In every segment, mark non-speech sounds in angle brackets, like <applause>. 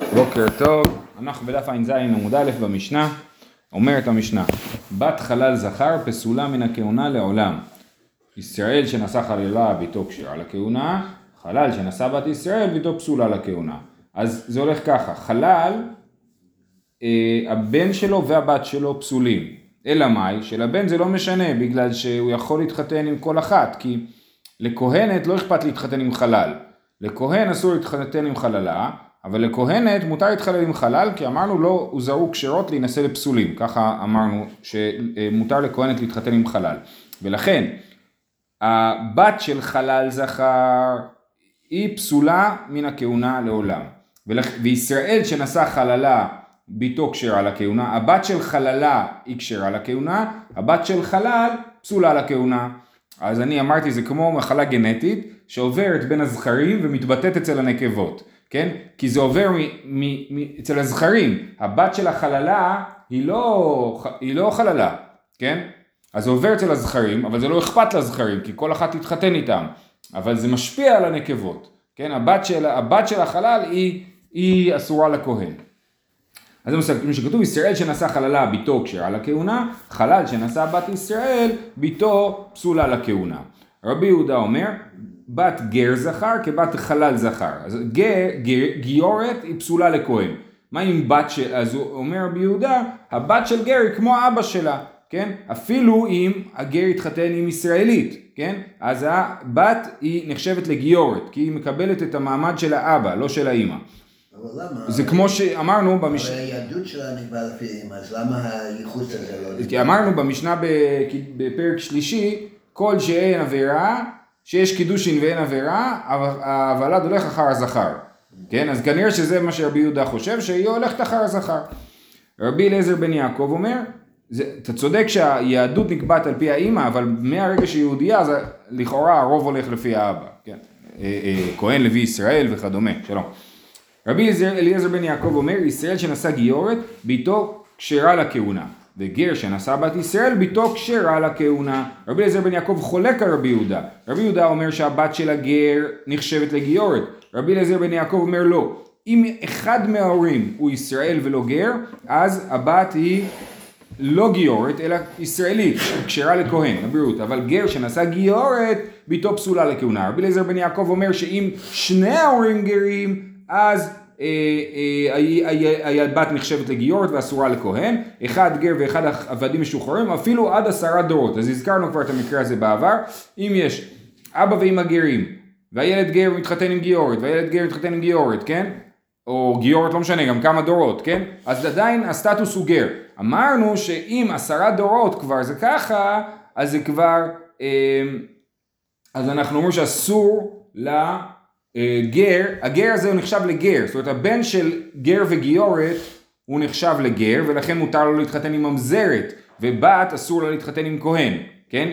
בוקר טוב, אנחנו בדף ע"ז עמוד א' במשנה, אומרת המשנה, בת חלל זכר פסולה מן הכהונה לעולם. ישראל שנשא חללה ביתו כשרה לכהונה, חלל שנשא בת ישראל ביתו פסולה לכהונה. אז זה הולך ככה, חלל, אה, הבן שלו והבת שלו פסולים. אלא מאי? שלבן זה לא משנה בגלל שהוא יכול להתחתן עם כל אחת, כי לכהנת לא אכפת להתחתן עם חלל. לכהן אסור להתחתן עם חללה, אבל לכהנת מותר להתחלל עם חלל, כי אמרנו לא הוזרו כשרות להינשא לפסולים, ככה אמרנו שמותר לכהנת להתחתן עם חלל. ולכן, הבת של חלל זכר היא פסולה מן הכהונה לעולם. וישראל שנשא חללה ביתו כשרה לכהונה, הבת של חללה היא כשרה לכהונה, הבת של חלל פסולה לכהונה. אז אני אמרתי זה כמו מחלה גנטית שעוברת בין הזכרים ומתבטאת אצל הנקבות. כן? כי זה עובר מ, מ, מ, אצל הזכרים, הבת של החללה היא לא, היא לא חללה, כן? אז זה עובר אצל הזכרים, אבל זה לא אכפת לזכרים, כי כל אחת תתחתן איתם, אבל זה משפיע על הנקבות, כן? הבת של, הבת של החלל היא, היא אסורה לכהן. אז זה כמו שכתוב, ישראל שנשא חללה ביתו כשרה לכהונה, חלל שנשא בת ישראל ביתו פסולה לכהונה. רבי יהודה אומר, בת גר זכר כבת חלל זכר. אז גר, גר, גיורת היא פסולה לכהן. מה עם בת של, אז הוא אומר רבי יהודה, הבת של גר היא כמו אבא שלה, כן? אפילו אם הגר התחתן עם ישראלית, כן? אז הבת היא נחשבת לגיורת, כי היא מקבלת את המעמד של האבא, לא של האימא. אבל למה? זה כמו שאמרנו במשנה... הרי היהדות שלה נקבעה לפי אימא, אז למה הייחוס הזה לא... כי אמרנו במשנה בפרק שלישי, כל שאין עבירה שיש קידושין ואין עבירה, הוולד הולך אחר הזכר. כן? אז כנראה שזה מה שרבי יהודה חושב, שהיא הולכת אחר הזכר. רבי אליעזר בן יעקב אומר, זה, אתה צודק שהיהדות נקבעת על פי האימא, אבל מהרגע שהיא יהודייה, אז לכאורה הרוב הולך לפי האבא. כן? אה, אה, כהן לוי ישראל וכדומה. שלום. רבי אליעזר בן יעקב אומר, ישראל שנשא גיורת, ביתו כשרה לכהונה. וגר שנשא בת ישראל ביתו כשרה לכהונה. רבי אליעזר בן יעקב חולק על רבי יהודה. רבי יהודה אומר שהבת של הגר נחשבת לגיורת. רבי אליעזר בן יעקב אומר לא. אם אחד מההורים הוא ישראל ולא גר, אז הבת היא לא גיורת אלא ישראלית, כשרה לכהן, לבריאות, אבל גר שנשא גיורת, ביתו פסולה לכהונה. רבי אליעזר בן יעקב אומר שאם שני ההורים גרים, אז הבת אה, אה, נחשבת לגיורת ואסורה לכהן, אחד גר ואחד עבדים משוחררים, אפילו עד עשרה דורות. אז הזכרנו כבר את המקרה הזה בעבר. אם יש אבא ואמא גרים, והילד גר מתחתן עם גיורת, והילד גר מתחתן עם גיורת, כן? או גיורת, לא משנה, גם כמה דורות, כן? אז עדיין הסטטוס הוא גר. אמרנו שאם עשרה דורות כבר זה ככה, אז זה כבר, אה, אז אנחנו אומרים שאסור לה... אה, גר, הגר הזה הוא נחשב לגר, זאת אומרת הבן של גר וגיורת הוא נחשב לגר ולכן מותר לו להתחתן עם ממזרת ובת אסור לה להתחתן עם כהן, כן?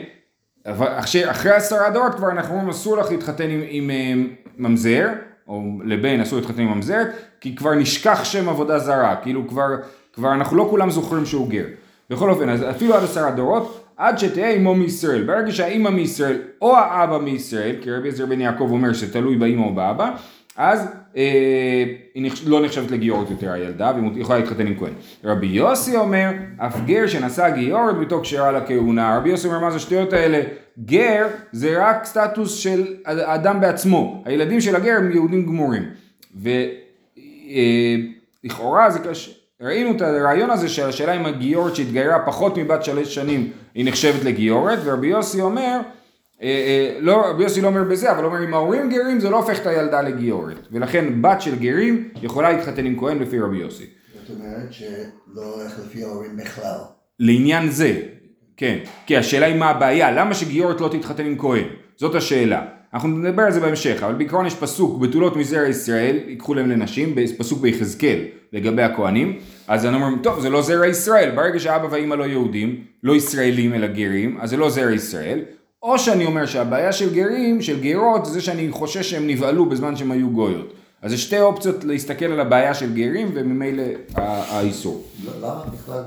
אבל אחרי, אחרי עשרה דורות כבר אנחנו אומרים אסור לך להתחתן עם, עם, עם אה, ממזר או לבן אסור להתחתן עם ממזרת כי כבר נשכח שם עבודה זרה, כאילו כבר, כבר אנחנו לא כולם זוכרים שהוא גר. בכל אופן, אז אפילו עד עשרה דורות עד שתהיה אמו מישראל. ברגע שהאימא מישראל או האבא מישראל, כי רבי עזר בן יעקב אומר שתלוי באימא או באבא, אז אה, היא נחש... לא נחשבת לגיורת יותר הילדה, והיא יכולה להתחתן עם כהן. רבי יוסי אומר, אף גר שנשא גיורת ביתו כשרה לכהונה. רבי יוסי אומר, מה זה השטויות האלה? גר זה רק סטטוס של האדם בעצמו. הילדים של הגר הם יהודים גמורים. ולכאורה אה, זה קשה. ראינו את הרעיון הזה של השאלה אם הגיורת שהתגיירה פחות מבת שלוש שנים היא נחשבת לגיורת, ורבי יוסי אומר, אה, אה, לא, רבי יוסי לא אומר בזה, אבל אומר אם ההורים גרים זה לא הופך את הילדה לגיורת, ולכן בת של גרים יכולה להתחתן עם כהן לפי רבי יוסי. זאת אומרת שלא הולך לפי ההורים בכלל. לעניין זה, כן, כי השאלה היא מה הבעיה, למה שגיורת לא תתחתן עם כהן? זאת השאלה. אנחנו נדבר על זה בהמשך, אבל בעיקרון יש פסוק, בתולות מזרע ישראל, ייקחו להם לנשים, פסוק ביחזקאל לגבי הכהנים, אז אני אומר, טוב, זה לא זרע ישראל, ברגע שאבא ואימא לא יהודים, לא ישראלים אלא גרים, אז זה לא זרע ישראל, או שאני אומר שהבעיה של גרים, של גרות, זה שאני חושש שהם נבהלו בזמן שהם היו גויות. אז זה שתי אופציות להסתכל על הבעיה של גרים וממילא האיסור. למה בכלל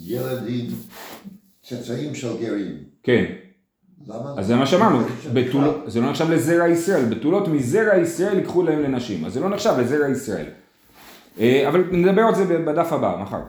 ילדים צאצאים של גרים? כן. אז זה מה שאמרנו, זה לא נחשב לזרע ישראל, בתולות מזרע ישראל ייקחו להם לנשים, אז זה לא נחשב לזרע ישראל. אה, אבל נדבר על זה בדף הבא, מחר.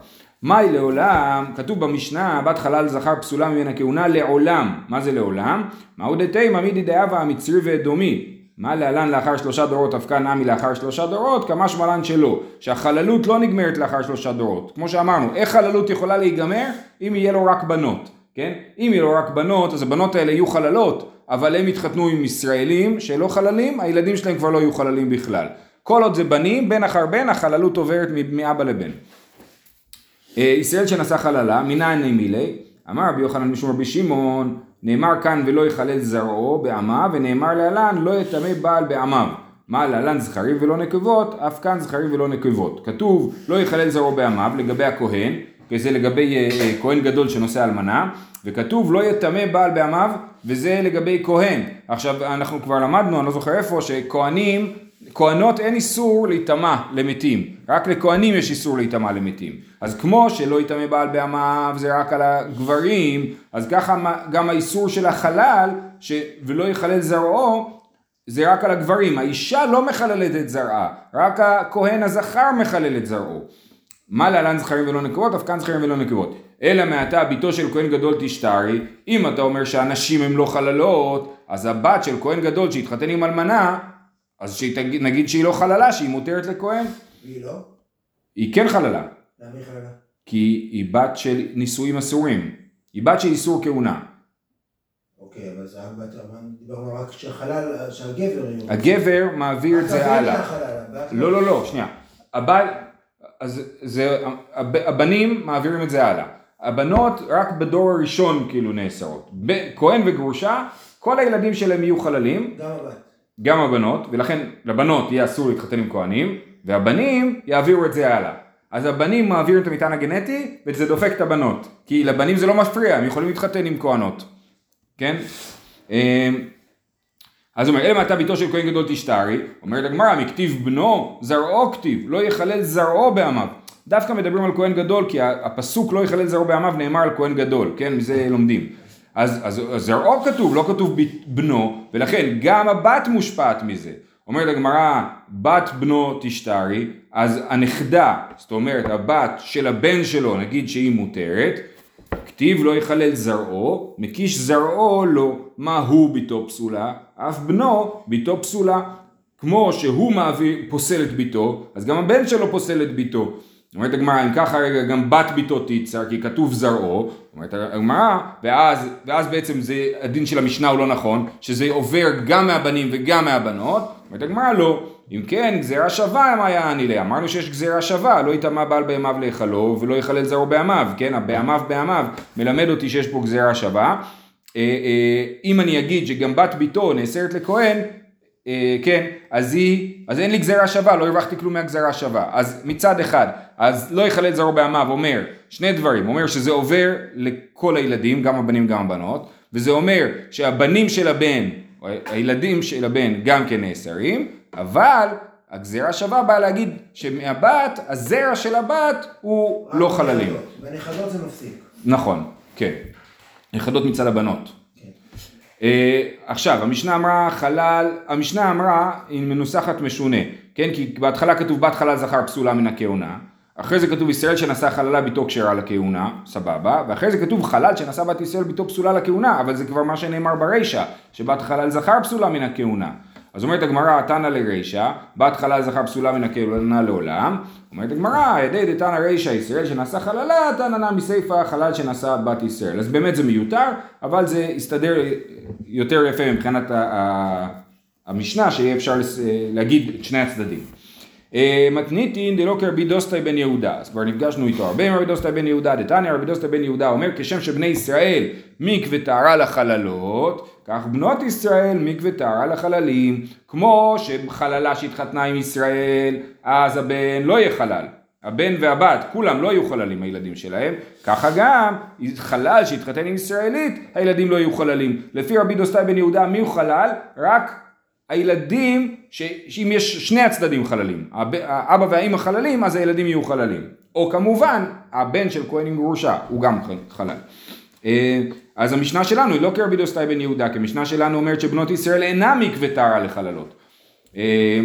מאי לעולם, כתוב במשנה, בת חלל זכר פסולה ממנה כהונה לעולם. מה זה לעולם? מהו דתימה מידי דאבה המצרי ואדומי. מה להלן לאחר שלושה דורות אבקה נמי לאחר שלושה דורות? כמה שמלן שלא. שהחללות לא נגמרת לאחר שלושה דורות. כמו שאמרנו, איך חללות יכולה להיגמר? אם יהיה לו רק בנות. כן? אם יהיה לו רק בנות, אז הבנות האלה יהיו חללות, אבל הם יתחתנו עם ישראלים שלא חללים, הילדים שלהם כבר לא יהיו חללים בכלל. כל עוד זה בנים, בן אחר בן, החללות עוברת מאבא לבן. אה, ישראל שנשא חללה, מנין נמילי? אמר רבי יוחנן משום רבי שמעון, נאמר כאן ולא יחלל זרעו בעמיו, ונאמר להלן לא יטמא בעל בעמיו. מה להלן זכרים ולא נקבות, אף כאן זכרים ולא נקבות. כתוב לא יחלל זרעו בעמיו לגבי הכהן, וזה לגבי אה, אה, כהן גדול שנושא אלמנה, וכתוב לא יטמא בעל בעמיו, וזה לגבי כהן. עכשיו אנחנו כבר למדנו, אני לא זוכר איפה, שכהנים כהנות אין איסור להיטמע למתים, רק לכהנים יש איסור להיטמע למתים. אז כמו שלא יטמא בעל בעמיו זה רק על הגברים, אז ככה גם האיסור של החלל, ש... ולא יחלל זרעו, זה רק על הגברים. האישה לא מחללת את זרעה, רק הכהן הזכר מחלל את זרעו. מה להלן זכרים ולא נקבות, אף כאן זכרים ולא נקבות. אלא מעתה ביתו של כהן גדול תשתרי, אם אתה אומר שהנשים הן לא חללות, אז הבת של כהן גדול שהתחתן עם אלמנה, אז שתגיד, נגיד שהיא לא חללה, שהיא מותרת לכהן. היא לא? היא כן חללה. למה היא חללה? כי היא בת של נישואים אסורים. היא בת של איסור כהונה. אוקיי, אבל זה רק דיברנו רק שהחלל, שהגבר... הגבר מעביר את זה הלאה. לא, לא, לא, שנייה. הבעל, אז זה, הבנים מעבירים את זה הלאה. הבנות רק בדור הראשון כאילו נאסרות. כהן וגרושה, כל הילדים שלהם יהיו חללים. גם הבת. גם הבנות, ולכן לבנות יהיה אסור להתחתן עם כהנים, והבנים יעבירו את זה הלאה. אז הבנים מעבירים את המטען הגנטי, וזה דופק את הבנות. כי לבנים זה לא מפריע, הם יכולים להתחתן עם כהנות. כן? אמ, אז הוא אומר, אלא מעתה ביתו של כהן גדול תשתרי, אומרת הגמרא, מכתיב בנו, זרעו כתיב, לא יחלל זרעו בעמיו. דווקא מדברים על כהן גדול, כי הפסוק לא יחלל זרעו בעמיו נאמר על כהן גדול, כן? מזה לומדים. אז, אז, אז זרעו כתוב, לא כתוב בנו, ולכן גם הבת מושפעת מזה. אומרת הגמרא, בת בנו תשתרי, אז הנכדה, זאת אומרת הבת של הבן שלו, נגיד שהיא מותרת, כתיב לא יחלל זרעו, מקיש זרעו לא, מה הוא ביתו פסולה, אף בנו ביתו פסולה. כמו שהוא מעביר, פוסל את ביתו, אז גם הבן שלו פוסל את ביתו. אומרת הגמרא, אם ככה רגע גם בת ביתו תיצר, כי כתוב זרעו, אומרת הגמרא, ואז, ואז בעצם זה, הדין של המשנה הוא לא נכון, שזה עובר גם מהבנים וגם מהבנות, אומרת הגמרא לא, אם כן גזירה שווה מה היה אני לה, אמרנו שיש גזירה שווה, לא יטמע בעל בהמיו להיכלו ולא יחלל זרעו בעמיו, כן, הבהמיו בעמיו מלמד אותי שיש פה גזירה שווה, אה, אה, אם אני אגיד שגם בת ביתו נאסרת לכהן, כן, אז היא, אז אין לי גזירה שווה, לא הרווחתי כלום מהגזירה שווה. אז מצד אחד, אז לא יחלל זרעו בעמיו אומר שני דברים, אומר שזה עובר לכל הילדים, גם הבנים גם הבנות, וזה אומר שהבנים של הבן, הילדים של הבן גם כן נאסרים, אבל הגזירה שווה באה להגיד שמהבת, הזרע של הבת הוא לא חללים. בנכדות זה מפסיק. נכון, כן. נכדות מצד הבנות. Uh, עכשיו, המשנה אמרה חלל, המשנה אמרה, היא מנוסחת משונה, כן? כי בהתחלה כתוב בת חלל זכר פסולה מן הכהונה, אחרי זה כתוב ישראל שנשא חללה ביתו כשרה לכהונה, סבבה, ואחרי זה כתוב חלל שנשא בת ישראל ביתו פסולה לכהונה, אבל זה כבר מה שנאמר ברישא, שבת חלל זכר פסולה מן הכהונה. אז אומרת הגמרא, תנא לרישא, בת חלל זכר פסולה מן הכהונה לעולם. אומרת הגמרא, ידי דתנא רישא ישראל שנשא חללה, תנא נא מסיפא חלל שנשא בת ישראל. אז באמת זה מיותר, אבל זה יסתדר יותר יפה מבחינת המשנה, שיהיה אפשר להגיד את שני הצדדים. אה, מתניתין דלא כרבי דוסטאי בן יהודה, אז כבר נפגשנו איתו הרבה עם רבי דוסטאי בן יהודה, דתניא רבי דוסטאי בן יהודה אומר כשם שבני ישראל מקווה טהרה לחללות, כך בנות ישראל מקווה טהרה לחללים, כמו שחללה שהתחתנה עם ישראל, אז הבן לא יהיה חלל. הבן והבת, כולם לא יהיו חללים הילדים שלהם, ככה גם חלל שהתחתן עם ישראלית, הילדים לא יהיו חללים. לפי רבי דוסטאי בן יהודה מי הוא חלל? רק הילדים, שאם יש שני הצדדים חללים, האבא והאימא חללים, אז הילדים יהיו חללים. או כמובן, הבן של כהן עם גרושה הוא גם חלל. אה, אז המשנה שלנו היא לא כרבי דוסטאי בן יהודה, כי המשנה שלנו אומרת שבנות ישראל אינם מקווה טהרה לחללות. אה,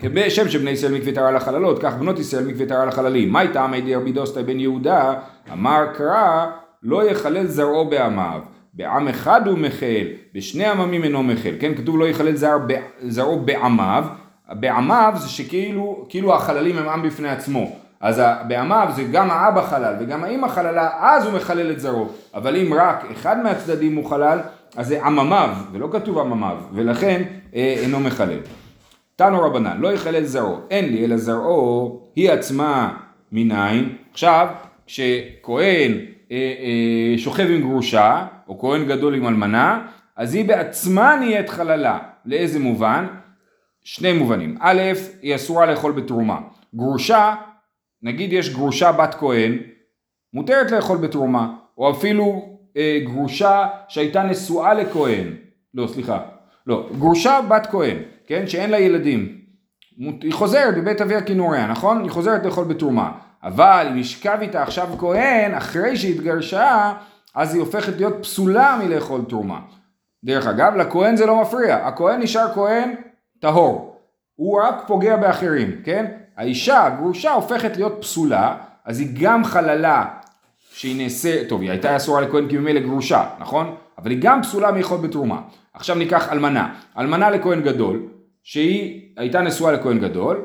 כשם שבני ישראל מקווה טהרה לחללות, כך בנות ישראל מקווה טהרה לחללים. מאי טעמא דרבי דוסטאי בן יהודה? אמר קרא לא יחלל זרעו בעמיו. בעם אחד הוא מחל, בשני עממים אינו מחל. כן, כתוב לא יחלל זרע, זרעו בעמיו. בעמיו זה שכאילו כאילו החללים הם עם בפני עצמו. אז בעמיו זה גם האבא חלל וגם האמא חללה, אז הוא מחלל את זרעו. אבל אם רק אחד מהצדדים הוא חלל, אז זה עממיו, ולא כתוב עממיו, ולכן אה, אינו מחלל. תנו רבנן, לא יחלל זרעו, אין לי אלא זרעו, היא עצמה מניין. עכשיו, כשכהן שוכב עם גרושה, או כהן גדול עם אלמנה, אז היא בעצמה נהיית חללה. לאיזה מובן? שני מובנים. א', היא אסורה לאכול בתרומה. גרושה, נגיד יש גרושה בת כהן, מותרת לאכול בתרומה, או אפילו אה, גרושה שהייתה נשואה לכהן, לא סליחה, לא, גרושה בת כהן, כן, שאין לה ילדים, היא חוזרת בבית אביה כינוריה, נכון? היא חוזרת לאכול בתרומה, אבל אם ישכב איתה עכשיו כהן, אחרי שהתגרשה, אז היא הופכת להיות פסולה מלאכול תרומה. דרך אגב, לכהן זה לא מפריע, הכהן נשאר כהן טהור, הוא רק פוגע באחרים, כן? האישה הגרושה הופכת להיות פסולה, אז היא גם חללה שהיא נעשה, טוב היא הייתה אסורה לכהן כי ממילא גרושה, נכון? אבל היא גם פסולה מאכול בתרומה. עכשיו ניקח אלמנה, אלמנה לכהן גדול, שהיא הייתה נשואה לכהן גדול,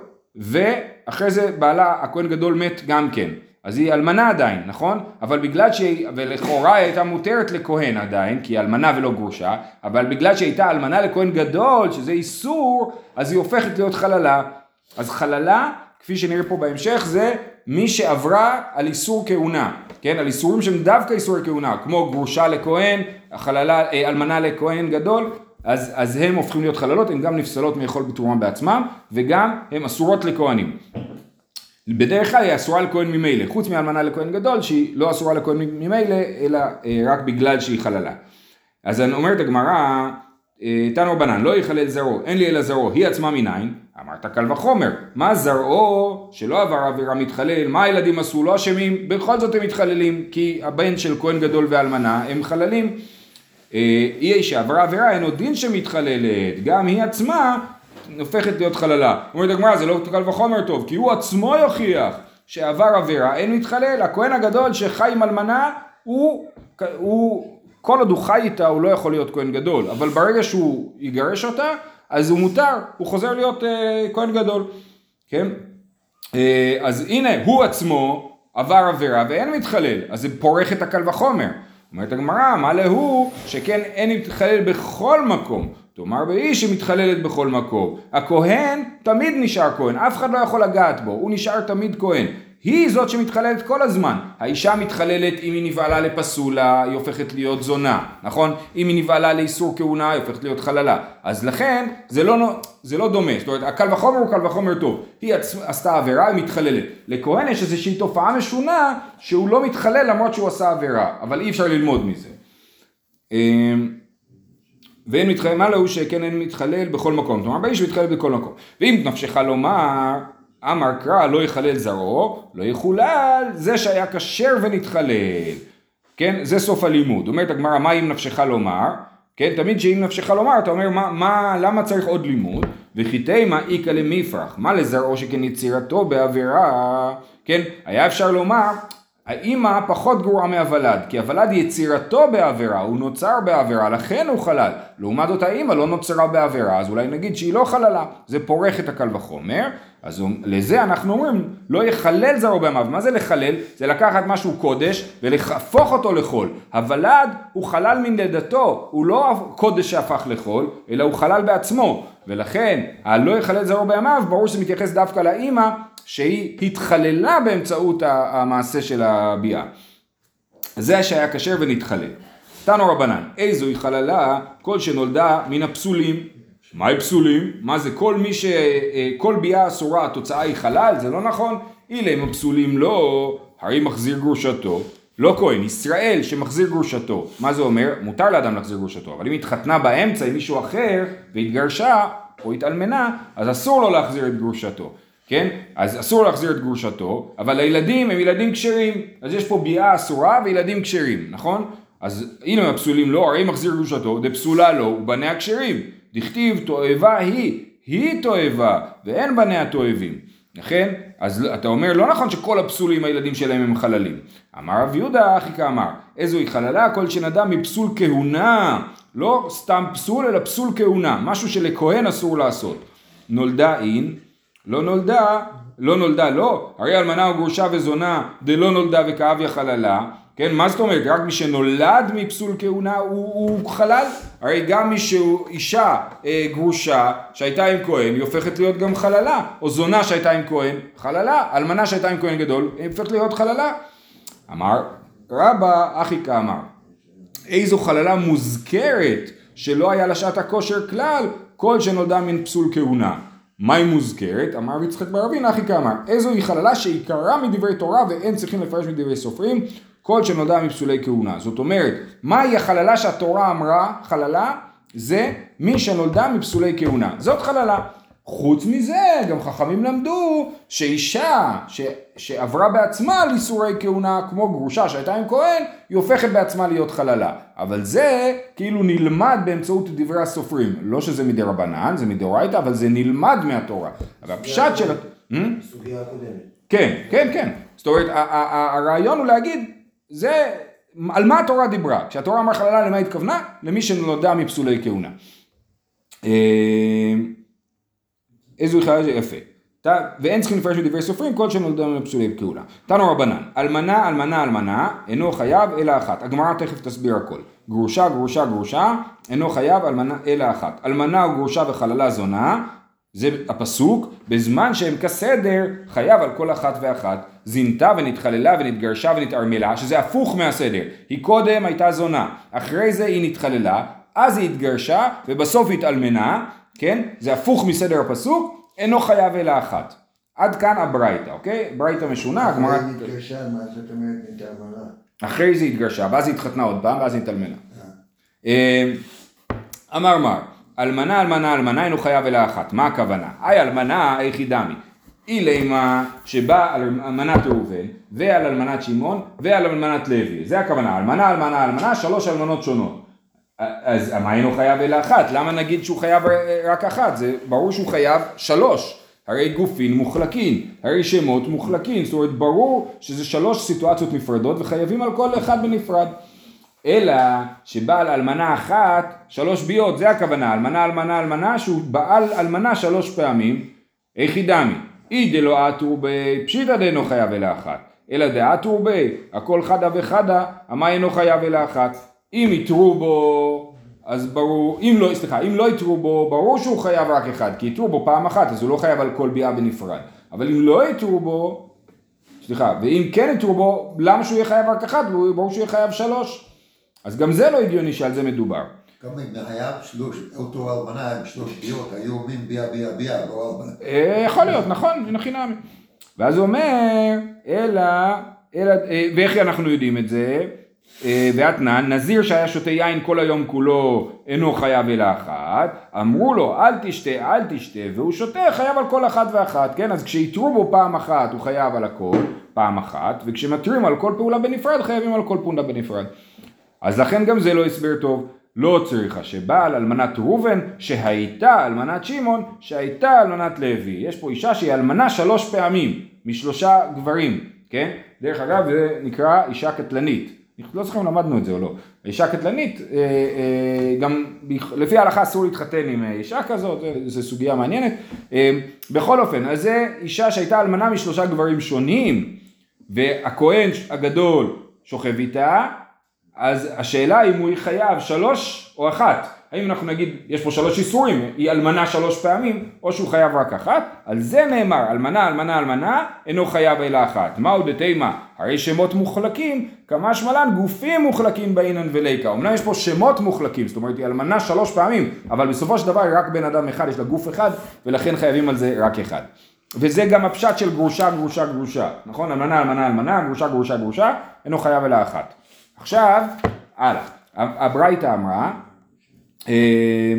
ואחרי זה בעלה הכהן גדול מת גם כן. אז היא אלמנה עדיין, נכון? אבל בגלל שהיא, ולכאורה היא הייתה מותרת לכהן עדיין, כי היא אלמנה ולא גרושה, אבל בגלל שהיא הייתה אלמנה לכהן גדול, שזה איסור, אז היא הופכת להיות חללה. אז חללה, כפי שנראה פה בהמשך, זה מי שעברה על איסור כהונה. כן, על איסורים שהם דווקא איסורי כהונה, כמו גרושה לכהן, החללה, אה, אלמנה לכהן גדול, אז, אז הם הופכים להיות חללות, הן גם נפסלות מאכול בתרומם בעצמם, וגם הן אסורות לכהנים. בדרך כלל היא אסורה לכהן ממילא, חוץ מאלמנה לכהן גדול, שהיא לא אסורה לכהן ממילא, אלא אה, רק בגלל שהיא חללה. אז אני אומרת הגמרא, אה, תנו רבנן, לא יחלל זרעו, אין לי אלא זרעו, היא עצמה מניין, אמרת קל וחומר, מה זרעו שלא עבר עבירה מתחלל, מה הילדים עשו, לא אשמים, בכל זאת הם מתחללים, כי הבן של כהן גדול ואלמנה הם חללים. אה, היא שעברה עבירה אין עוד דין שמתחללת, גם היא עצמה הופכת להיות חללה. אומרת הגמרא זה לא קל וחומר טוב, כי הוא עצמו יוכיח שעבר עבירה, אין מתחלל, הכהן הגדול שחי עם אלמנה הוא, הוא כל עוד הוא חי איתה הוא לא יכול להיות כהן גדול, אבל ברגע שהוא יגרש אותה אז הוא מותר, הוא חוזר להיות אה, כהן גדול, כן? אה, אז הנה, הוא עצמו עבר עבירה ואין מתחלל, אז זה פורך את הקל וחומר. אומרת הגמרא, מה להוא שכן אין מתחלל בכל מקום. תאמר באיש שמתחללת בכל מקום. הכהן תמיד נשאר כהן, אף אחד לא יכול לגעת בו, הוא נשאר תמיד כהן. היא זאת שמתחללת כל הזמן. האישה מתחללת אם היא נבעלה לפסולה, היא הופכת להיות זונה, נכון? אם היא נבעלה לאיסור כהונה, היא הופכת להיות חללה. אז לכן, זה לא, זה לא דומה. זאת אומרת, הקל וחומר הוא קל וחומר טוב. היא עצ... עשתה עבירה, היא מתחללת. לכהן יש איזושהי תופעה משונה, שהוא לא מתחלל למרות שהוא עשה עבירה. אבל אי אפשר ללמוד מזה. אמ, ואין מתחלל, מה להוא שכן אין מתחלל בכל מקום. כלומר, באיש מתחלל בכל מקום. ואם נפשך לומר... אמר קרא לא יחלל זרעו, לא יחולל זה שהיה כשר ונתחלל. כן, זה סוף הלימוד. אומרת הגמרא, מה אם נפשך לומר? כן, תמיד שאם נפשך לומר, אתה אומר, מה, מה, למה צריך עוד לימוד? וכי תימא איכא למפרח, מה לזרעו שכן יצירתו בעבירה? כן, היה אפשר לומר, האימא פחות גרועה מהוולד, כי הוולד יצירתו בעבירה, הוא נוצר בעבירה, לכן הוא חלל. לעומת זאת האימא לא נוצרה בעבירה, אז אולי נגיד שהיא לא חללה. זה פורך את הקל וחומר, אז לזה אנחנו אומרים, לא יחלל זרעו בימיו. מה זה לחלל? זה לקחת משהו קודש ולהפוך אותו לחול. הוולד הוא חלל מן לידתו, הוא לא קודש שהפך לחול, אלא הוא חלל בעצמו. ולכן, הלא יחלל זרעו בימיו, ברור שזה מתייחס דווקא לאימא, שהיא התחללה באמצעות המעשה של הביאה. זה שהיה כשר ונתחלל. תנו רבנן, איזוהי חללה כל שנולדה מן הפסולים. מהי פסולים? מה זה כל מי ש... אה, כל ביאה אסורה התוצאה היא חלל? זה לא נכון. אילא אם הפסולים לא, הרי מחזיר גרושתו. לא כהן, ישראל שמחזיר גרושתו. מה זה אומר? מותר לאדם להחזיר גרושתו, אבל אם התחתנה באמצע עם מישהו אחר והתגרשה או התאלמנה, אז אסור לו להחזיר את גרושתו. כן? אז אסור להחזיר את גרושתו, אבל הילדים הם ילדים כשרים. אז יש פה ביאה אסורה וילדים כשרים, נכון? אז הנה הפסולים לא, הרי מחזיר גרושתו, דפסולה לו ובניה כשרים. דכתיב תועבה היא, היא תועבה ואין בניה תועבים. לכן, אז אתה אומר, לא נכון שכל הפסולים הילדים שלהם הם חללים. אמר רב יהודה, אחי כאמר, איזו היא חללה? כל שנדע מפסול כהונה. לא סתם פסול, אלא פסול כהונה. משהו שלכהן אסור לעשות. נולדה אין, לא נולדה, לא נולדה לא. הרי אלמנה או גרושה וזונה דלא נולדה וכאביה חללה. כן, מה זאת אומרת? רק מי שנולד מפסול כהונה הוא, הוא חלל? הרי גם מי שהוא אישה אה, גרושה שהייתה עם כהן היא הופכת להיות גם חללה, או זונה שהייתה עם כהן, חללה, אלמנה שהייתה עם כהן גדול היא הופכת להיות חללה. אמר רבא אחי כאמר, איזו חללה מוזכרת שלא היה לה שעת הכושר כלל, כל שנולדה מן פסול כהונה. מה היא מוזכרת? אמר יצחק ברבין אחי כאמר, איזו היא חללה שעיקרה מדברי תורה ואין צריכים לפרש מדברי סופרים, כל שנודע מפסולי כהונה. זאת אומרת, מהי החללה שהתורה אמרה, חללה? זה מי שנולדה מפסולי כהונה. זאת חללה. חוץ מזה, גם חכמים למדו שאישה ש, שעברה בעצמה על איסורי כהונה, כמו גרושה שהייתה עם כהן, היא הופכת בעצמה להיות חללה. אבל זה כאילו נלמד באמצעות דברי הסופרים. לא שזה מדי רבנן, זה מדאורייתא, אבל זה נלמד מהתורה. אבל הפשט של... סוגיה הקודמת. כן, כן, כן. זאת אומרת, הרעיון הוא להגיד, זה, על מה התורה דיברה? כשהתורה אמרה חללה, למה התכוונה? למי שנולדה מפסולי כהונה. אה, איזו חללה זה יפה. ואין צריכים לפרש מדברי סופרים כל שנולדה מפסולי כהונה. תנו רבנן, אלמנה, אלמנה, אלמנה, אינו חייב אלא אחת. הגמרא תכף תסביר הכל. גרושה, גרושה, גרושה, אינו חייב אלמנה אלא אחת. אלמנה או גרושה וחללה זונה, זה הפסוק, בזמן שהם כסדר, חייב על כל אחת ואחת. זינתה ונתחללה ונתגרשה ונתערמלה, שזה הפוך מהסדר. היא קודם הייתה זונה, אחרי זה היא נתחללה, אז היא התגרשה, ובסוף התאלמנה, כן? זה הפוך מסדר הפסוק, אינו חייב אלא אחת. עד כאן הברייתא, אוקיי? ברייתא משונה, הגמרא... אחרי היא התגרשה, מה זאת אומרת נתערמלה? אחרי זה התגרשה, ואז היא התחתנה עוד פעם, ואז היא התאלמנה. אה, אמר מר, אלמנה אלמנה אלמנה אינו חייב אלא אחת, מה הכוונה? היי אלמנה היחידמי, אילימה שבא על אלמנת ראובן ועל אלמנת שמעון ועל אלמנת לוי, זה הכוונה, אלמנה אלמנה אלמנה, שלוש אלמנות שונות. אז מה אינו חייב אלא אחת? למה נגיד שהוא חייב רק אחת? זה ברור שהוא חייב שלוש. הרי גופין מוחלקין, הרי שמות מוחלקין, זאת אומרת ברור שזה שלוש סיטואציות נפרדות וחייבים על כל אחד בנפרד. אלא שבעל אלמנה אחת, שלוש ביות, זה הכוונה, אלמנה אלמנה אלמנה, שהוא בעל אלמנה שלוש פעמים, איך דמי, אי דלא עטור בי, פשיטא דאינו חייב אלא אחת, אלא דעטור בי, הכל חדה וחדה, המה אינו חייב אלא אחת. אם יתרו בו, אז ברור, אם לא, סליחה, אם לא יתרו בו, ברור שהוא חייב רק אחד, כי יתרו בו פעם אחת, אז הוא לא חייב על כל ביאה בנפרד. אבל אם לא יתרו בו, סליחה, ואם כן יתרו בו, למה שהוא יהיה חייב רק אחד? ברור שהוא יהיה חייב שלוש. אז גם זה לא הגיוני שעל זה מדובר. אם היה שלוש, אותו אלמנה עם שלוש ביות, היו אומרים ביה ביה ביה, לא אלמנה. אה, יכול להיות, נכון, אין חינמי. ואז הוא אומר, אלא, אלא, אה, ואיך אנחנו יודעים את זה? אה, ואתנן, נזיר שהיה שותה יין כל היום כולו אינו חייב אלא אחת, אמרו לו אל תשתה אל תשתה והוא שותה חייב על כל אחת ואחת, כן? אז כשיתרו בו פעם אחת הוא חייב על הכל פעם אחת, וכשמתרים על כל פעולה בנפרד חייבים על כל פעולה בנפרד. אז לכן גם זה לא הסבר טוב. לא צריכה שבעל אלמנת ראובן שהייתה אלמנת שמעון שהייתה אלמנת לוי. יש פה אישה שהיא אלמנה שלוש פעמים משלושה גברים, כן? דרך אגב זה נקרא אישה קטלנית. לא זוכר אם למדנו את זה או לא. אישה קטלנית, אה, אה, גם לפי ההלכה אסור להתחתן עם אישה כזאת, זו סוגיה מעניינת. אה, בכל אופן, אז זה אישה שהייתה אלמנה משלושה גברים שונים, והכהן הגדול שוכב איתה, אז השאלה אם הוא חייב שלוש או אחת. האם אנחנו נגיד, יש פה שלוש איסורים, היא אלמנה שלוש פעמים, או שהוא חייב רק אחת, על זה נאמר, אלמנה, אלמנה, אלמנה, אינו חייב אלא אחת. מהו דתימה? הרי שמות מוחלקים, כמה שמלן גופים מוחלקים באינן וליקה. אמנם יש פה שמות מוחלקים, זאת אומרת היא אלמנה שלוש פעמים, אבל בסופו של דבר רק בן אדם אחד, יש לה גוף אחד, ולכן חייבים על זה רק אחד. וזה גם הפשט של גרושה, גרושה, גרושה, נכון? אלמנה, אלמנה, אלמנה, גרושה, גרושה, גרושה, אינו חייב אלא אחת. עכשיו, הלאה. הברייתא אמרה, אה,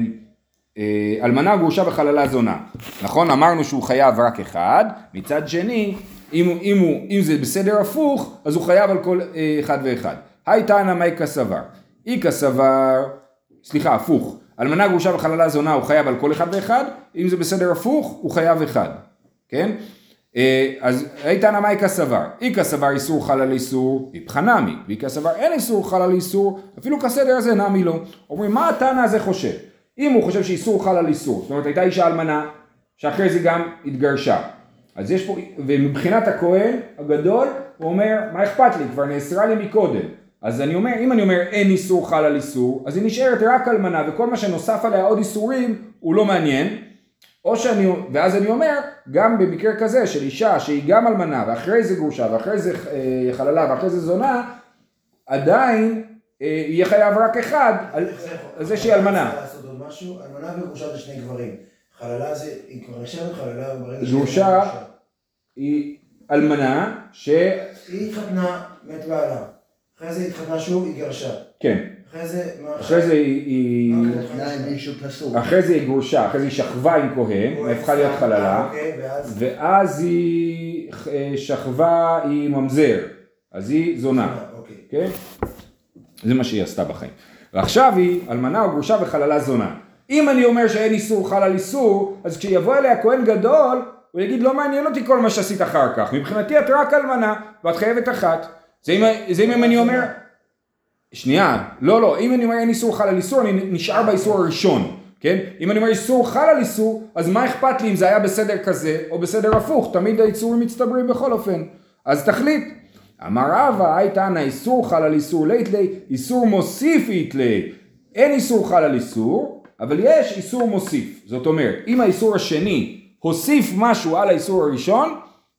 אה, אלמנה גרושה וחללה זונה. נכון? אמרנו שהוא חייב רק אחד, מצד שני, אם, אם, הוא, אם זה בסדר הפוך, אז הוא חייב על כל אה, אחד ואחד. היי תנא מאי כסבר. איכא סבר, סליחה, הפוך. אלמנה גרושה וחללה זונה הוא חייב על כל אחד ואחד, אם זה בסדר הפוך הוא חייב אחד, כן? אה, אז איתנא מאיכא סבר, איכא סבר איסור חל על איסור, איפכא נמי, ואיכא סבר אין איסור חל על איסור, אפילו כסדר הזה נמי לא. אומרים מה התנא הזה חושב? אם הוא חושב שאיסור חל על איסור, זאת אומרת הייתה אישה אלמנה, שאחרי זה גם התגרשה. אז יש פה, ומבחינת הכהן הגדול, הוא אומר, מה אכפת לי, כבר נאסרה לי מקודם. אז אני אומר, אם אני אומר אין איסור חל על איסור, אז היא נשארת רק אלמנה, וכל מה שנוסף עליה עוד איסורים, הוא לא מעניין. או שאני, ואז אני אומר, גם במקרה כזה של אישה שהיא גם אלמנה, ואחרי זה גרושה, ואחרי זה אה, חללה, ואחרי זה זונה, עדיין אה, יהיה חייב רק אחד על זה שהיא אלמנה. אלמנה וגרושה זה שני גברים. חללה זה, היא כבר נחשבת חללה ברגע שהיא גרושה, היא אלמנה, ש... היא התחתנה, מת בעלה. אחרי זה היא התחתנה שוב, היא גרשה. כן, אחרי זה, היא. אחרי זה היא גרושה, אחרי זה היא שכבה עם כהן, הפכה להיות חללה, אוקיי, ואז... היא אה, שכבה עם ממזר, אז היא זונה, אוקיי. כן? זה מה שהיא עשתה בחיים. ועכשיו היא אלמנה או גרושה וחללה זונה. אם אני אומר שאין איסור חל על איסור, אז כשיבוא אליה כהן גדול, הוא יגיד לא מעניין אותי כל מה שעשית אחר כך, מבחינתי את רק אלמנה, ואת חייבת אחת. זה אם, זה אם אני אומר, שנייה, לא לא, אם אני אומר אין איסור חל על איסור, אני נשאר באיסור הראשון, כן? אם אני אומר איסור חל על איסור, אז מה אכפת לי אם זה היה בסדר כזה או בסדר הפוך, תמיד האיסורים מצטברים בכל אופן. אז תחליט. אמר רבא, היי תנא איסור חל על איסור לית לי, איסור מוסיף אית לי. אין איסור חל על איסור, אבל יש איסור מוסיף. זאת אומרת, אם האיסור השני הוסיף משהו על האיסור הראשון,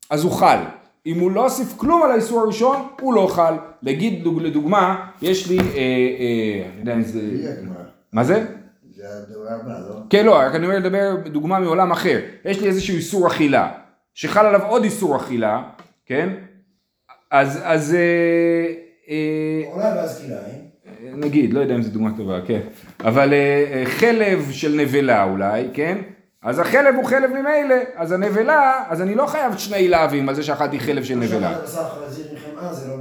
אז הוא חל. אם הוא לא הוסיף כלום על האיסור הראשון, הוא לא חל. להגיד דוג- לדוגמה, יש לי, אה, אה, אני יודע אם זה... מה זה? זה הדבר הבא, לא? כן, לא, רק אני אומר לדבר דוגמה מעולם אחר. יש לי איזשהו איסור אכילה, שחל עליו עוד איסור אכילה, כן? אז, אז אה, אה, עולה ואז כלאיים. נגיד, לא יודע אם זו דוגמה טובה, כן. אבל אה, אה, חלב של נבלה אולי, כן? אז החלב הוא חלב ממילא, אז הנבלה, אז אני לא חייב שני להבים על זה שאכלתי חלב של נבלה. זה לא.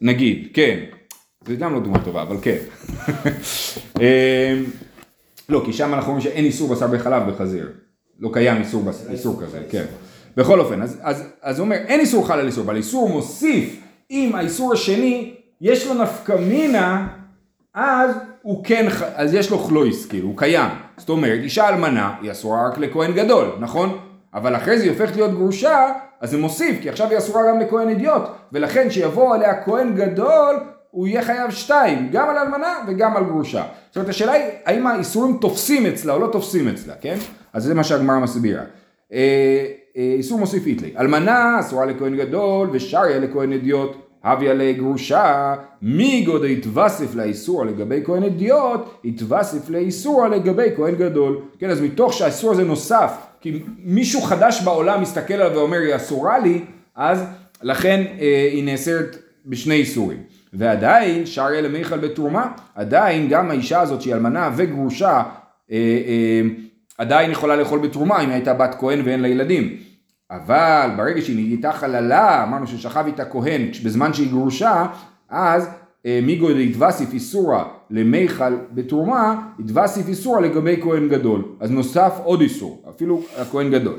נגיד, כן. זה גם לא דוגמה טובה, אבל כן. <laughs> אמ, לא, כי שם אנחנו אומרים שאין איסור בשר בחלב בחזיר. לא קיים איסור, בס- איסור כזה, כן. בכל אופן, אז, אז, אז הוא אומר, אין איסור חל על איסור, אבל איסור מוסיף, אם האיסור השני, יש לו נפקא מינה, אז הוא כן, אז יש לו חלויס, כאילו, הוא קיים. זאת אומרת, אישה אלמנה, היא אסורה רק לכהן גדול, נכון? אבל אחרי זה היא הופכת להיות גרושה, אז זה מוסיף, כי עכשיו היא אסורה גם לכהן אידיוט, ולכן שיבוא עליה כהן גדול, הוא יהיה חייב שתיים, גם על אלמנה וגם על גרושה. זאת אומרת, השאלה היא, האם האיסורים תופסים אצלה או לא תופסים אצלה, כן? אז זה מה שהגמרא מסבירה. אה, אה, איסור מוסיף איתלי. אלמנה אסורה לכהן גדול ושריה לכהן אדיוט. הביא עלי גרושה, מי גודל יתווסף לאיסור לגבי כהן אדיוט, יתווסף לאיסור לגבי כהן גדול. כן, אז מתוך שהאיסור הזה נוסף, כי מישהו חדש בעולם מסתכל עליו ואומר היא אסורה לי, אז לכן אה, היא נאסרת בשני איסורים. ועדיין, שריה למיכל בתרומה, עדיין גם האישה הזאת שהיא אלמנה וגרושה, אה, אה, עדיין יכולה לאכול בתרומה אם היא הייתה בת כהן ואין לה ילדים. אבל ברגע שהיא נהייתה חללה, אמרנו ששכב איתה כהן בזמן שהיא גרושה, אז אה, מיגו דהתווסף איסורה למיכל בתרומה, התווסף איסורה לגבי כהן גדול. אז נוסף עוד איסור, אפילו הכהן גדול.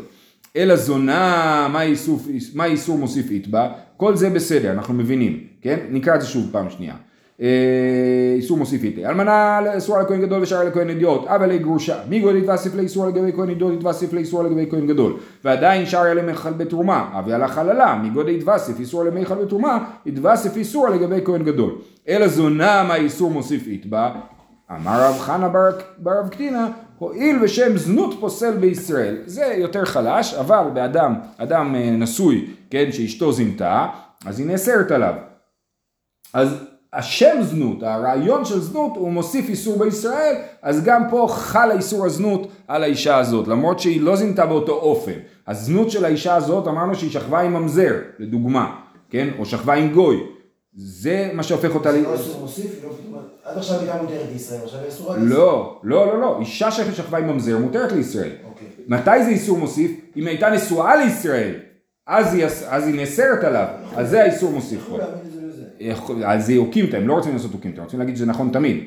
אלא זונה, מה איסור, מה איסור מוסיף איתבה? כל זה בסדר, אנחנו מבינים, כן? נקרא את זה שוב פעם שנייה. אה, איסור מוסיף איתה. אלמנה אסורה לכהן גדול ושאר לכהן אדיוט, אבל לגרושה. מי גודל יתווסף לאיסור לגבי כהן אדיוט, יתווסף לאיסור לגבי כהן גדול. ועדיין שאר למיכל בתרומה, אבי על החללה, מי גודל יתווסף איסור למיכל בתרומה, יתווסף איסור לגבי כהן גדול. אלא זונה מה איסור מוסיף איתבה, אמר רב חנה בר, בר רב קטינה, הואיל ושם זנות פוסל בישראל. זה יותר חלש, אבל באדם, אדם אה, נשוי, כן, שאשתו זינתה, אז היא נאסרת עליו. אז השם זנות, הרעיון של זנות, הוא מוסיף איסור בישראל, אז גם פה חל האיסור הזנות על האישה הזאת, למרות שהיא לא זינתה באותו אופן. הזנות של האישה הזאת, אמרנו שהיא שכבה עם ממזר, לדוגמה, כן? או שכבה עם גוי. זה מה שהופך אותה זה ל... לא איסור מוסיף, לא. עד עכשיו היא גם מותרת לישראל, עכשיו היא אסורה לישראל. לא, לא, לא, לא, אישה ששכבה עם ממזר מותרת לישראל. אוקיי. מתי זה איסור מוסיף? אם הייתה נשואה לישראל, אז היא, אז היא נאסרת עליו, אז זה האיסור מוסיף פה. אז זה אוקימתא, הם לא רוצים לעשות אוקימתא, הם רוצים להגיד שזה נכון תמיד.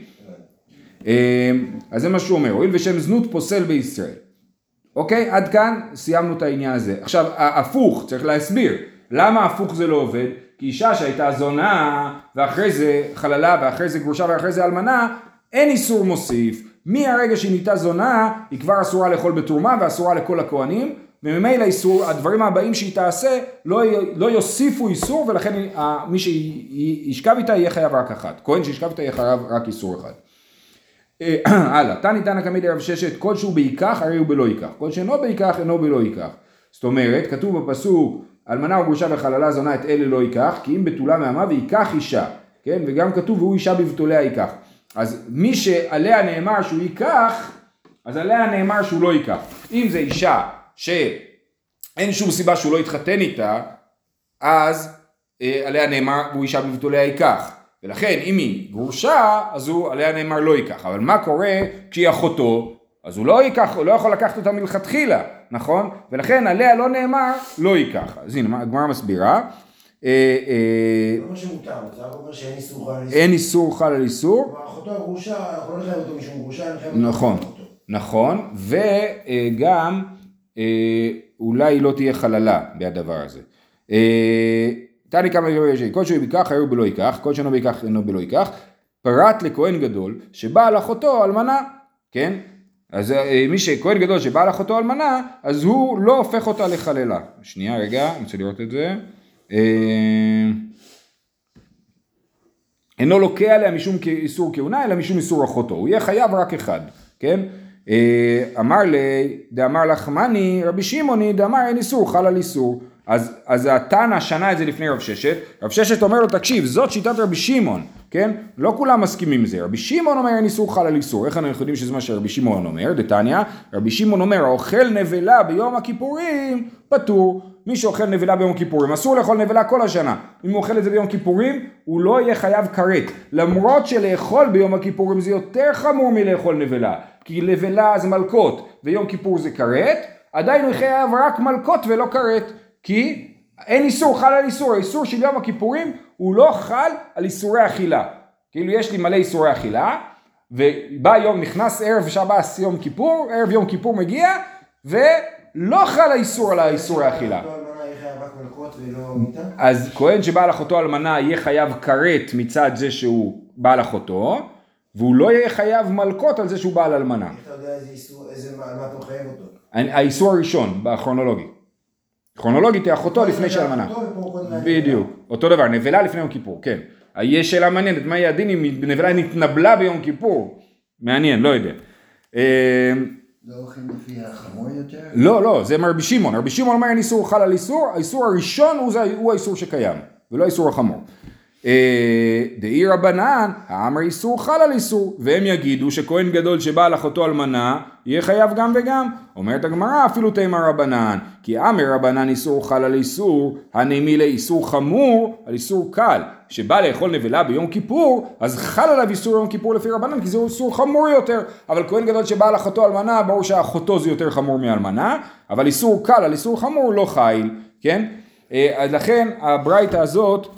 אה, אז זה מה שהוא אומר, הואיל ושם זנות פוסל בישראל. אוקיי? עד כאן סיימנו את העניין הזה. עכשיו, הפוך, צריך להסביר. למה הפוך זה לא עובד? כי אישה שהייתה זונה, ואחרי זה חללה, ואחרי זה גרושה, ואחרי זה אלמנה, אין איסור מוסיף. מהרגע שהיא נהייתה זונה, היא כבר אסורה לאכול בתרומה ואסורה לכל הכהנים, וממילא איסור, הדברים הבאים שהיא תעשה לא, לא יוסיפו איסור, ולכן מי שישכב איתה יהיה חייב רק אחת. כהן שישכב איתה יהיה חייב רק איסור אחד. אה, <clears throat> הלאה, תני תנא קמא דרב ששת, כל שהוא בייקח הרי הוא בלא ייקח, כל שאינו בייקח אינו בלא ייקח. זאת אומרת, כתוב בפסוק, אלמנה וגרושה וחללה זונה את אלה לא ייקח, כי אם בתולה מעמה וייקח אישה, כן? וגם כתוב והוא אישה בבתוליה ייקח. אז מי שעליה נאמר שהוא ייקח, אז עליה נאמר שהוא לא ייקח. אם זה אישה שאין שום סיבה שהוא לא יתחתן איתה, אז אה, עליה נאמר והוא אישה בבתוליה ייקח. ולכן אם היא גרושה, אז הוא עליה נאמר לא ייקח. אבל מה קורה כשהיא אחותו? אז הוא לא ייקח, הוא לא יכול לקחת אותה מלכתחילה, נכון? ולכן עליה לא נאמר לא ייקח. אז הנה, הגמרא מסבירה. אין איסור חל על איסור. אחותו הגרושה, אנחנו לא נחייב אותו משום גרושה, נכון. נכון, וגם אולי היא לא תהיה חללה בהדבר הזה. אה, תני כמה דברים יש, כל שהוא ייקח, היו בלא ייקח, כל שאינו ייקח, אינו בלא ייקח. פרט לכהן גדול, שבעל אחותו אלמנה, כן? אז אה, מי שכהן גדול שבעל אחותו אלמנה, אז הוא לא הופך אותה לחללה. שנייה, רגע, אני רוצה לראות את זה. אה, אינו לוקה עליה משום איסור כהונה, אלא משום איסור אחותו. הוא יהיה חייב רק אחד, כן? אה, אמר לי, דאמר לחמני, רבי שמעוני, דאמר אין איסור, חל על איסור. אז, אז התנא שנה את זה לפני רב ששת, רב ששת אומר לו, תקשיב, זאת שיטת רבי שמעון, כן? לא כולם מסכימים עם זה. רבי שמעון אומר אין איסור חל על איסור. איך אנחנו יודעים שזה מה שרבי שמעון אומר? דתניא, רבי שמעון אומר, האוכל נבלה ביום הכיפורים, פטור. מי שאוכל נבלה ביום הכיפורים, אסור לאכול נבלה כל השנה. אם הוא אוכל את זה ביום כיפורים, הוא לא יהיה חייב כרת. למרות שלאכול ביום הכיפורים זה יותר חמור מלאכול נבלה. כי נבלה זה מלקות, ויום כיפור זה כרת, עדיין הוא חייב רק מלקות ולא כרת. כי אין איסור, חל על איסור, האיסור של יום הכיפורים הוא לא חל על איסורי אכילה. כאילו יש לי מלא איסורי אכילה, ובא יום, נכנס ערב שבת יום כיפור, ערב יום כיפור מגיע, ולא חל האיסור על האיסורי האכילה. רק מלכות ולא מיתה? אז כהן שבעל אחותו אלמנה יהיה חייב כרת מצד זה שהוא בעל אחותו, והוא לא יהיה חייב מלקות על זה שהוא בעל אלמנה. איך אתה יודע איזה איסור, איזה, מה מה אתה מחייב אותו? האיסור הראשון, בכרונולוגי. כרונולוגית היא אחותו לפני של אלמנה. בדיוק, אותו דבר, נבלה לפני יום כיפור, כן. יש שאלה מעניינת, מה יהיה הדין אם נבלה נתנבלה ביום כיפור? מעניין, לא יודע. אה, לא הולכים לפי החמור יותר? לא, לא, זה מרבי שמעון. רבי שמעון אומר אין איסור חל על איסור, האיסור הראשון הוא, הוא האיסור שקיים, ולא האיסור החמור. אה, דאי רבנן, האמר איסור חל על איסור, והם יגידו שכהן גדול שבא על אחותו אלמנה, יהיה חייב גם וגם. אומרת הגמרא, אפילו תימא רבנן, כי אמר רבנן איסור חל על איסור, הנעמי לאיסור חמור על איסור קל. שבא לאכול נבלה ביום כיפור, אז חל עליו איסור יום כיפור לפי רבנן, כי זה איסור חמור יותר. אבל כהן גדול שבא על אחותו אלמנה, ברור שאחותו זה יותר חמור מאלמנה, אבל איסור קל על איסור חמור לא חיל, כן? אה, אז לכן הברייתא הזאת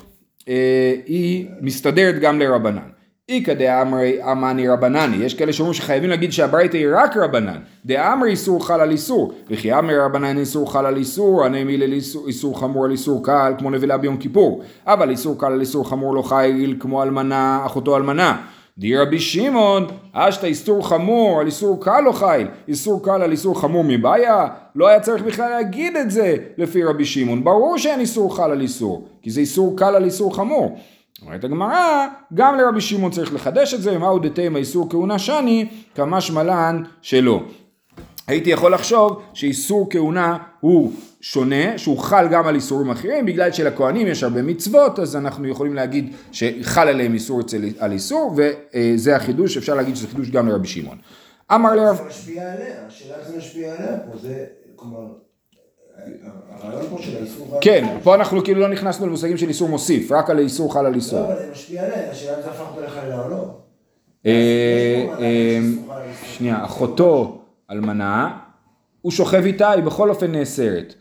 היא מסתדרת גם לרבנן. איכא דאמרי אמני רבנני, יש כאלה שאומרים שחייבים להגיד שהברייתא היא רק רבנן, דאמרי איסור חל על איסור, וכי אמרי רבנן איסור חל על איסור, הנעמי לאיסור חמור על איסור קל, כמו נבלה ביום כיפור, אבל איסור קל על איסור חמור לא חיל כמו אלמנה, אחותו אלמנה. די רבי שמעון, אשתא איסור חמור על איסור קל לא חיל, איסור קל על איסור חמור מבעיה, לא היה צריך בכלל להגיד את זה לפי רבי שמעון, ברור שאין איסור חל על איסור, כי זה איסור קל על איסור חמור. אומרת הגמרא, גם לרבי שמעון צריך לחדש את זה, מהו דתימה איסור כהונה שני, כמשמע לן שלא. הייתי יכול לחשוב שאיסור כהונה הוא שונה, שהוא חל גם על איסורים אחרים, בגלל שלכהנים יש הרבה מצוות, אז אנחנו יכולים להגיד שחל עליהם איסור אצל, על איסור, וזה החידוש, אפשר להגיד שזה חידוש גם לרבי שמעון. אמר לרב... זה משפיע עליה, השאלה איך זה משפיע עליה פה, זה, כלומר, כן, פה אנחנו כאילו לא נכנסנו למושגים של איסור מוסיף, רק על איסור חל על לא, איסור. אבל זה משפיע עליה, השאלה אם זה הפך אותו לחלילה או לא. אה, אה, איסור. שנייה, אחותו אלמנה, הוא שוכב איתה, היא בכל אופן נאסרת.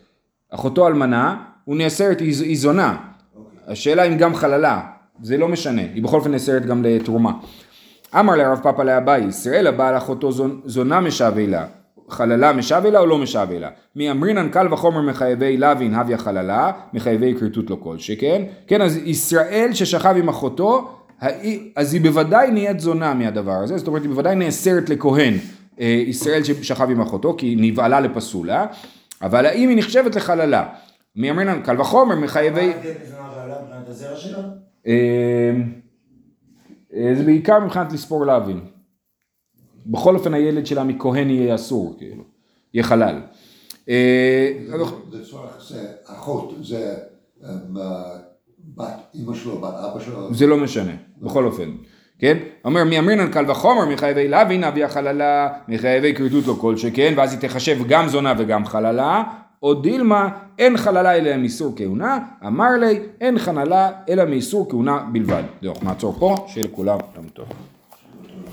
אחותו אלמנה, הוא נאסרת, היא היא זונה. אוקיי. השאלה אם גם חללה, זה לא משנה, היא בכל אופן נאסרת גם לתרומה. אמר לרב פאפא לאביי, ישראל הבעל אחותו זונ- זונה משווה לה, חללה משווה לה או לא משווה לה? מי אמרינן קל וחומר מחייבי לוין הביה חללה, מחייבי כריתות לא כל שכן. כן, אז ישראל ששכב עם אחותו, אז היא בוודאי נהיית זונה מהדבר הזה, זאת אומרת היא בוודאי נאסרת לכהן, ישראל ששכב עם אחותו, כי היא נבעלה לפסולה, אבל האם היא נחשבת לחללה? מי אמרינן קל וחומר מחייבי... אה, אה, זה בעיקר מבחינת לספור להבין. בכל אופן הילד שלה מכהן יהיה אסור, כאילו, יהיה חלל. אה, זה צורך, זה אחות, זה אה, בת אימא שלו, בת אבא שלו. זה לא משנה, בכל אופן. כן? אומר מי אמרינן קל וחומר מחייבי להבין אבי החללה מחייבי כריתות לו כל שכן ואז היא תחשב גם זונה וגם חללה או דילמה אין חללה אלא מאיסור כהונה אמר לי אין חללה אלא מאיסור כהונה בלבד. זהו, נעצור פה, שיהיה לכולם יום טוב.